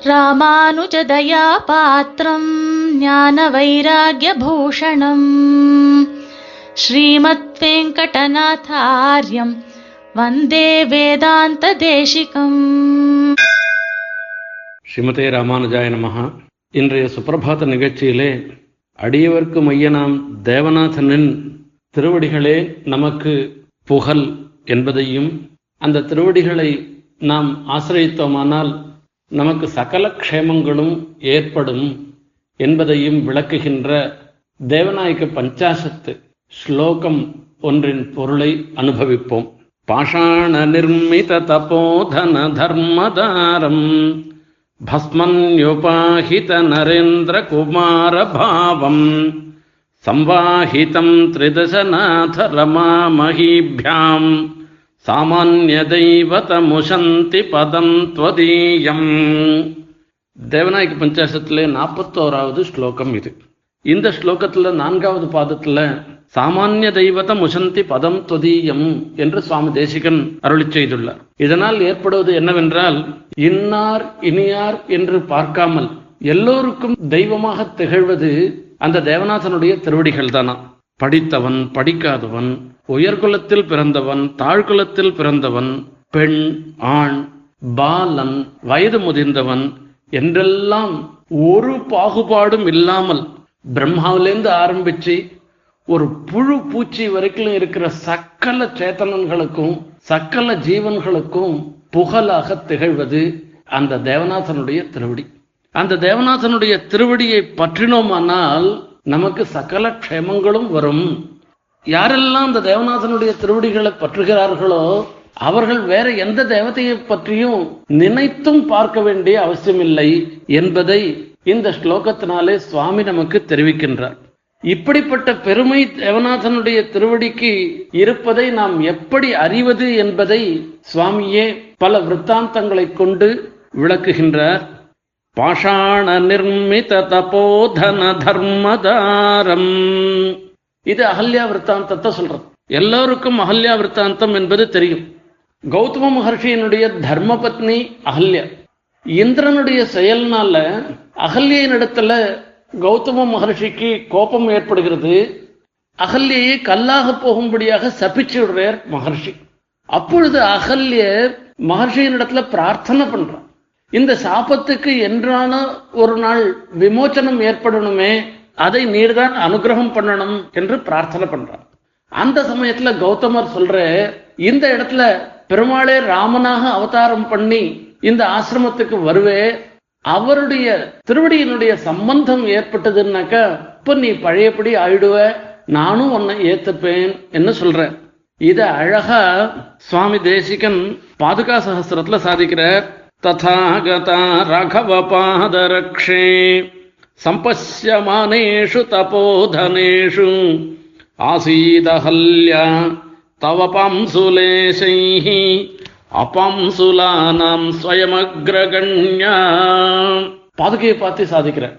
ராமானுஜதயா பாத்திரம் ஞான வைராகியபூஷணம் ஸ்ரீமத் வெங்கடநாதாரியம் வந்தே வேதாந்த தேசிகம் ஸ்ரீமதே ராமானுஜாய நமஹா இன்றைய சுப்பிரபாத நிகழ்ச்சியிலே அடியவர்க்கு மையனாம் தேவநாதனின் திருவடிகளே நமக்கு புகழ் என்பதையும் அந்த திருவடிகளை நாம் ஆசிரியத்தோமானால் நமக்கு சகல க்ஷேமங்களும் ஏற்படும் என்பதையும் விளக்குகின்ற தேவநாயக பஞ்சாசத்து ஸ்லோகம் ஒன்றின் பொருளை அனுபவிப்போம். பாஷாண நிர்மித தபோதன தர்மதாரம் பஸ்மன்யுபாஹித நரேந்திர குமார பாவம் சம்வாஹிதம் திரிதசநாத ரமா மகிபியாம். சாமானியதைவதமுசந்தி பதம் துவதீயம். தேவநாயக பஞ்சாசத்துல நாற்பத்தோராவது ஸ்லோகம் இது. இந்த ஸ்லோகத்துல நான்காவது பாதத்துல சாமானிய தெய்வத முசந்தி பதம் தொதீயம் என்று சுவாமி தேசிகன் அருளி செய்துள்ளார். இதனால் ஏற்படுவது என்னவென்றால் இன்னார் இனியார் என்று பார்க்காமல் எல்லோருக்கும் தெய்வமாக திகழ்வது அந்த தேவநாதனுடைய திருவடிகள் தானா படித்தவன் படிக்காதவன் உயர்குலத்தில் பிறந்தவன் தாழ்குலத்தில் பிறந்தவன் பெண் ஆண் பாலன் வயது முதிர்ந்தவன் என்றெல்லாம் ஒரு பாகுபாடும் இல்லாமல் பிரம்மாவிலேருந்து ஆரம்பிச்சு ஒரு புழு பூச்சி வரைக்கும் இருக்கிற சக்கல சேத்தனன்களுக்கும் சக்கல ஜீவன்களுக்கும் புகழாக திகழ்வது அந்த தேவநாதனுடைய திருவடி. அந்த தேவநாதனுடைய திருவடியை பற்றினோமானால் நமக்கு சகல க்ஷேமங்களும் வரும். யாரெல்லாம் அந்த தேவநாதனுடைய திருவடிகளை பற்றுகிறார்களோ அவர்கள் வேற எந்த தேவதையை பற்றியும் நினைத்தும் பார்க்க வேண்டிய அவசியமில்லை என்பதை இந்த ஸ்லோகத்தினாலே சுவாமி நமக்கு தெரிவிக்கின்றார். இப்படிப்பட்ட பெருமை தேவநாதனுடைய திருவடிக்கு இருப்பதை நாம் எப்படி அறிவது என்பதை சுவாமியே பல விற்த்தாந்தங்களை கொண்டு விளக்குகின்றார். பாஷாண நிர்மித தபோதன தர்மதாரம். இது அகல்யா விற்த்தாந்தத்தை சொல்றது. எல்லோருக்கும் அகல்யா விற்த்தாந்தம் என்பது தெரியும். கௌதம மகர்ஷியினுடைய தர்ம பத்னி அகல்யா. இந்திரனுடைய செயல்னால அகல்யின் இடத்துல கௌதம மகர்ஷிக்கு கோபம் ஏற்படுகிறது. அகல்யை கல்லாக போகும்படியாக சபிச்சு விடுறார் மகர்ஷி. அப்பொழுது அகல்ய மகர்ஷியினிடத்துல பிரார்த்தனை பண்றான். இந்த சாபத்துக்கு என்றான ஒரு நாள் விமோச்சனம் ஏற்படணுமே அதை நீர்தான் அனுகிரகம் பண்ணணும் என்று பிரார்த்தனை பண்றான் அந்த சமயத்துல கௌதமர் சொல்ற இந்த இடத்துல பெருமாளே ராமனாக அவதாரம் பண்ணி இந்த ஆசிரமத்துக்கு வருவே அவருடைய திருவடியினுடைய சம்பந்தம் ஏற்பட்டதுன்னாக்கா இப்ப நீ பழையபடி ஆயிடுவ நானும் உன்னை ஏத்துப்பேன் என்ன சொல்றேன் இத அழகா சுவாமி தேசிகன் பாதுகா சகசிரத்துல சாதிக்கிறார். ததாகதா ரகவ பாதரக்ஷே. சம்பசியமானேஷு தபோதனேஷு. ஆசீதஹல்யா தவ பம்சுலேஷைः அபம்சுலானாம் ஸ்வயமக்ரகண்யா. பாதுகையை பார்த்து சாதிக்கிறார்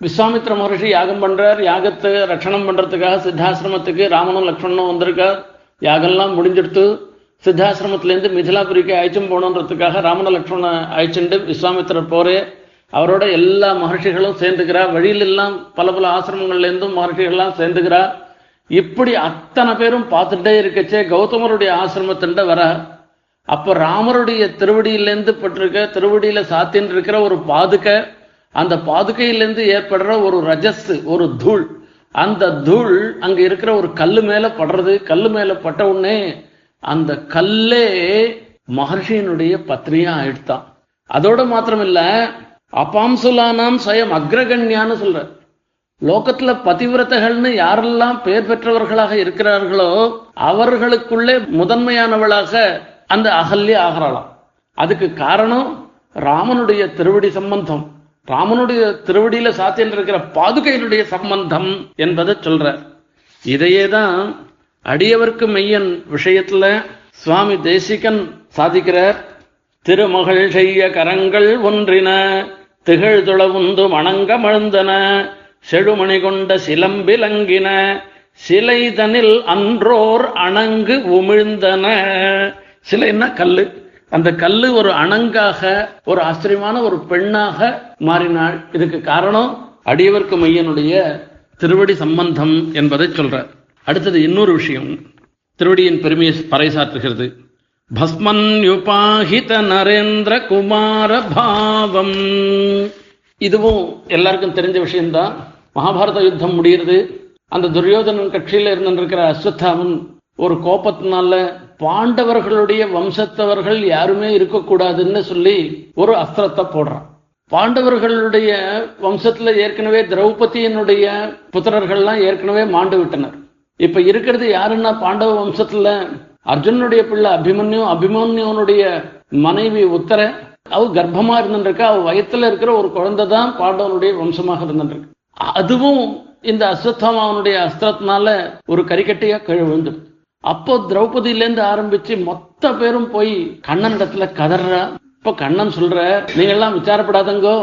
விஸ்வாமித்ர மகர்ஷி யாகம் பண்றார் யாகத்தை ரட்சணம் பண்றதுக்காக சித்தாசிரமத்துக்கு ராமனும் லக்ஷ்மணனும் வந்திருக்கார். யாகம்லாம் முடிஞ்செடுத்து சித்தாசிரமத்திலேருந்து மிதிலாபுரிக்கு அழைச்சும் போகணுன்றதுக்காக ராமன லக்ஷ்மண அழைச்சுண்டு விஸ்வாமித்திரர் போரே அவரோட எல்லா மகர்ஷிகளும் சேர்ந்துக்கிறார். வழியிலெல்லாம் பல பல ஆசிரமங்கள்லேருந்தும் மகர்ஷிகள்லாம் சேர்ந்துக்கிறார். இப்படி அத்தனை பேரும் பார்த்துட்டே இருக்கச்சே கௌதமருடைய ஆசிரமத்திண்ட வர அப்ப ராமருடைய திருவடியிலேருந்து பட்டிருக்க திருவடியில சாத்தின்னு இருக்கிற ஒரு பாதுகை அந்த பாதுகையிலேருந்து ஏற்படுற ஒரு ரஜஸ் ஒரு தூள். அந்த தூள் அங்க இருக்கிற ஒரு கல்லு மேல படுறது. கல்லு மேல பட்ட உடனே அந்த கல்லே மகர்ஷியினுடைய பத்னியா ஆயிடுத்தான். அதோட மாத்திரம் அப்பாம்சுலானாம் சயம் அக்ரகண்யான்னு சொல்ற. லோகத்துல பதிவிரதைகள்னு யாரெல்லாம் பேர் பெற்றவர்களாக இருக்கிறார்களோ அவர்களுக்குள்ளே முதன்மையானவளாக அந்த அகல்யா ஆகிறாளாம். அதுக்கு காரணம் ராமனுடைய திருவடி சம்பந்தம். ராமனுடைய திருவடியில சாத்தின்னு இருக்கிற பாதுகையினுடைய சம்பந்தம் என்பதை சொல்ற. இதையே தான் அடியவர்க்கு மெய்யன் விஷயத்துல சுவாமி தேசிகன் சாதிக்கிறார். திருமகள் செய்ய கரங்கள் ஒன்றின. திகழ்துளவுந்து மணங்கமழ்ந்தன செழுமணி கொண்ட சிலம்பிலங்கின சிலைதனில் அன்றோர் அணங்கு உமிழ்ந்தன. சிலைன்னா கல்லு. அந்த கல்லு ஒரு அணங்காக ஒரு ஆச்சரியமான ஒரு பெண்ணாக மாறினாள். இதுக்கு காரணம் அடியவர்க்கு மையனுடைய திருவடி சம்பந்தம் என்பதை சொல்றார். அடுத்தது இன்னொரு விஷயம். திருவடியின் பெருமையை பறைசாற்றுகிறது. பஸ்மன்யுபாஹித நரேந்திர குமார பாவம். இதுவும் எல்லாருக்கும் தெரிஞ்ச விஷயம்தான். மகாபாரத யுத்தம் முடிகிறது அந்த துரியோதனன் கட்சியில இருந்திருக்கிற அஸ்வத்தாமன் ஒரு கோபத்தினால பாண்டவர்களுடைய வம்சத்தவர்கள் யாருமே இருக்கக்கூடாதுன்னு சொல்லி ஒரு அஸ்திரத்தை போடுறான். பாண்டவர்களுடைய வம்சத்துல ஏற்கனவே திரௌபதியினுடைய புத்திரர்கள்லாம் ஏற்கனவே மாண்டு விட்டனர். இப்ப இருக்கிறது யாருன்னா பாண்டவ வம்சத்துல அர்ஜுனுடைய பிள்ளை அபிமன்யு அபிமன்யுனுடைய மனைவி உத்தர அவ கர்ப்பமா இருந்துருக்கா அவ வயத்துல இருக்கிற ஒரு குழந்தை தான் பாண்டவனுடைய வம்சமாக இருந்துருக்கு. அதுவும் இந்த அஸ்வத்தாமாவனுடைய அஸ்திரத்தினால ஒரு கரிக்கட்டையா கீழே விழுந்துடும் அப்போ திரௌபதியிலேருந்து ஆரம்பிச்சு மொத்த பேரும் போய் கண்ணன் இடத்துல கதறா இப்ப கண்ணன் சொல்ற நீங்க எல்லாம் விசாரப்படாதங்கோ.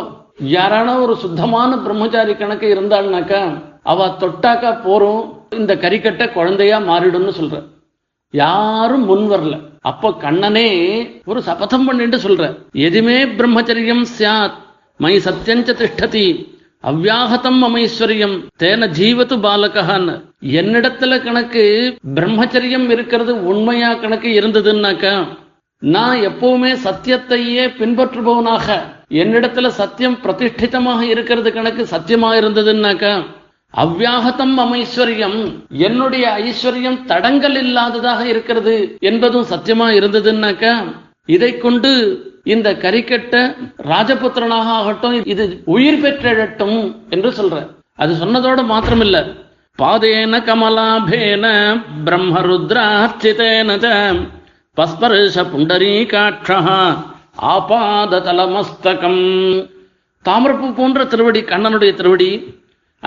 யாரான ஒரு சுத்தமான பிரம்மச்சாரி கணக்கு இருந்தாள்னாக்கா அவ தொட்டாக்கா போறோம் இந்த கரிக்கட்டை குழந்தையா மாறிடும்னு சொல்ற. யாரும் முன் வரல. அப்ப கண்ணனே ஒரு சபதம் பண்ணிட்டு சொல்ற. எதுமே பிரம்மச்சரியம் சாத் மை சத்தியஞ்ச திஷ்டதி அவ்யாகதம் அமைஸ்வரியம் தேன ஜீவத்து பாலகஹான்னு என்னிடத்துல கணக்கு பிரம்மச்சரியம் இருக்கிறது உண்மையா கணக்கு இருந்ததுன்னாக்கா நான் எப்பவுமே சத்தியத்தையே பின்பற்றுபவனாக என்னிடத்துல சத்தியம் பிரதிஷ்டிதமாக இருக்கிறது கணக்கு சத்தியமா இருந்ததுன்னாக்கா அவ்யாகதம் அமைஸ்வரியம். என்னுடைய ஐஸ்வர்யம் தடங்கல் இல்லாததாக இருக்கிறது என்பதும் சத்தியமா இருந்ததுன்னாக்க இதை கொண்டு இந்த கரிக்கட்ட ராஜபுத்திரனாக ஆகட்டும் இது உயிர் பெற்றெழட்டும் என்று சொல்ற. அது சொன்னதோட மாத்திரமில்ல. பாதேன கமலாபேன பிரம்மருத்ரார்ச்சிதேன ச பஸ்பர்ஷ புண்டரீகாட்சா ஆபாத தலமஸ்தகம் தாமரப்பு போன்ற திருவடி கண்ணனுடைய திருவடி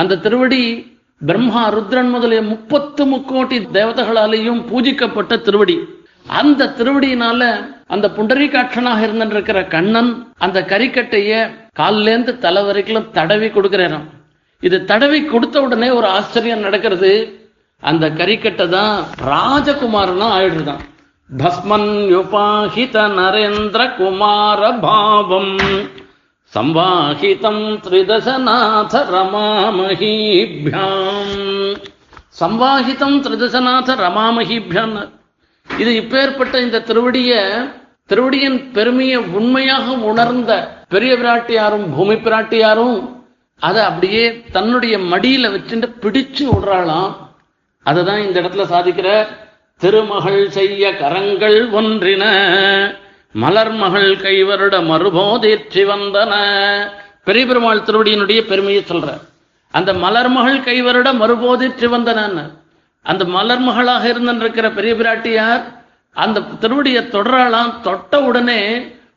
அந்த திருவடி பிரம்மா ருத்ரன் முதலிய முப்பத்து முக்கோட்டி தேவதைகளாலேயும் பூஜிக்கப்பட்ட திருவடி. அந்த திருவடியினால அந்த புண்டரீகாட்சனாக இருந்திருக்கிற கண்ணன் அந்த கரிக்கட்டைய காலிலேருந்து தலை வரைக்கும் தடவி கொடுக்கிறாராம். இது தடவி கொடுத்த உடனே ஒரு ஆச்சரியம் நடக்கிறது. அந்த கரிக்கட்டை தான் ராஜகுமாரனா ஆயிடுதான் பஸ்மன் யுபாஹித நரேந்திர குமார பாவம். சம்வாஹிதம் திரிதசநாத ரமாமஹீபியாம் சம்வாஹிதம் திரிதசநாத ரமாமஹீபியாம் இது இப்பேற்பட்ட இந்த திருவடிய திருவடியின் பெருமையை உண்மையாக உணர்ந்த பெரிய பிராட்டியாரும் பூமி பிராட்டியாரும் அதை அப்படியே தன்னுடைய மடியில வச்சுட்டு பிடிச்சு விடுறாளாம். அதை தான் இந்த இடத்துல சாதிக்கிற திருமகள் செய்ய கரங்கள் ஒன்றின. மலர்மகள் கைவருட மறுபோதேற்றி வந்தன பெரிய பெருமாள் திருவடியினுடைய பெருமையை சொல்ற அந்த மலர்மகள் கைவருட மறுபோதேற்றி வந்தன அந்த மலர்மகளாக இருந்திருக்கிற பெரிய பிராட்டியார் அந்த திருவடியை தொடரலாம் தொட்ட உடனே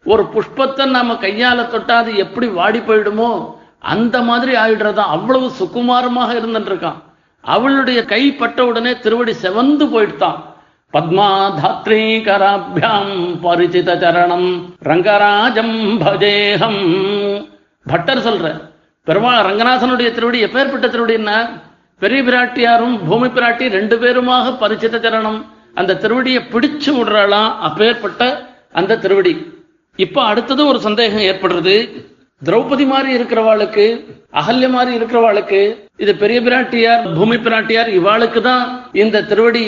ஒரு புஷ்பத்தை நாம கையால தொட்டாது எப்படி வாடி போயிடுமோ அந்த மாதிரி ஆயிடுறதா அவ்வளவு சுகுமாரமாக இருந்துட்டு இருக்கான் அவளுடைய கை பட்ட உடனே திருவடி செவந்து போயிட்டான். பத்மாதாத்ரீ கராபியாம் பரிச்சித சரணம் ரங்கராஜம் பஜேகம் பட்டர் சொல்ற பெருமாள் ரங்கநாதனுடைய திருவடி எப்பேற்பட்ட திருவடின்னா பெரிய பிராட்டியாரும் பூமி பிராட்டி ரெண்டு பேருமாக பரிச்சித சரணம் அந்த திருவடியை பிடிச்சு விடுறாளாம் அப்பேற்பட்ட அந்த திருவடி. இப்ப அடுத்தது ஒரு சந்தேகம் ஏற்படுறது. திரௌபதி மாதிரி இருக்கிறவாளுக்கு அகல்ய மாதிரி இருக்கிறவாளுக்கு இது பெரிய பிராட்டியார் பூமி பிராட்டியார் இவாளுக்கு தான் இந்த திருவடி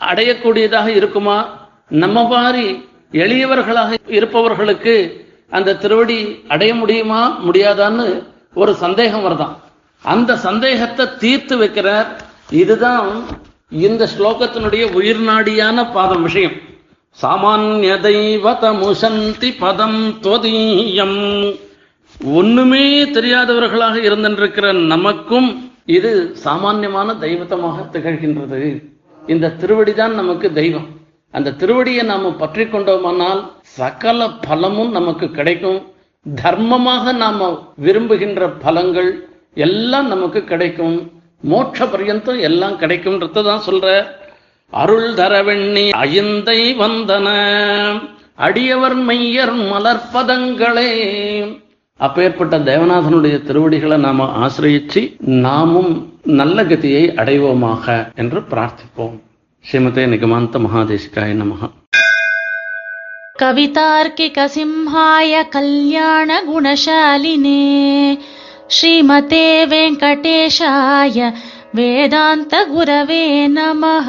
அடையக்கூடியதாக இருக்குமா? நம்ம மாதிரி எளியவர்களாக இருப்பவர்களுக்கு அந்த திருவடி அடைய முடியுமா? முடியாதான்னு ஒரு சந்தேகம் வருதான். அந்த சந்தேகத்தை தீர்த்து வைக்கிறார். இதுதான் இந்த ஸ்லோகத்தினுடைய உயிர் நாடியான பாதம் விஷயம். சாமானிய தெய்வத முசந்தி பதம் தொதீயம் ஒண்ணுமே தெரியாதவர்களாக இருந்திருக்கிற நமக்கும் இது சாமான்யமான தெய்வத்தமாக திகழ்கின்றது. இந்த திருவடிதான் நமக்கு தெய்வம். அந்த திருவடியை நாம பற்றி கொண்டோமானால் சகல பலமும் நமக்கு கிடைக்கும். தர்மமாக நாம விரும்புகின்ற பலங்கள் எல்லாம் நமக்கு கிடைக்கும். மோட்ச பர்யந்தம் எல்லாம் கிடைக்கும்ன்றத தான் சொல்ற. அருள் தரவெண்ணி அயந்தை வந்தன. அடியவர் மையர் மலர்பதங்களே அப்பேற்பட்ட தேவநாதனுடைய திருவடிகளை நாம ஆசிரியச்சு நாமும் நல்ல கதியை அடைவோமாக என்று பிரார்த்திப்போம். ஸ்ரீமதே நிகமாந்த மகாதேசிகாய நமக. कवितार्किकसिंहाय कल्याणगुणशालिने श्रीमते वेङ्कटेशाय वेदान्तगुरवे नमः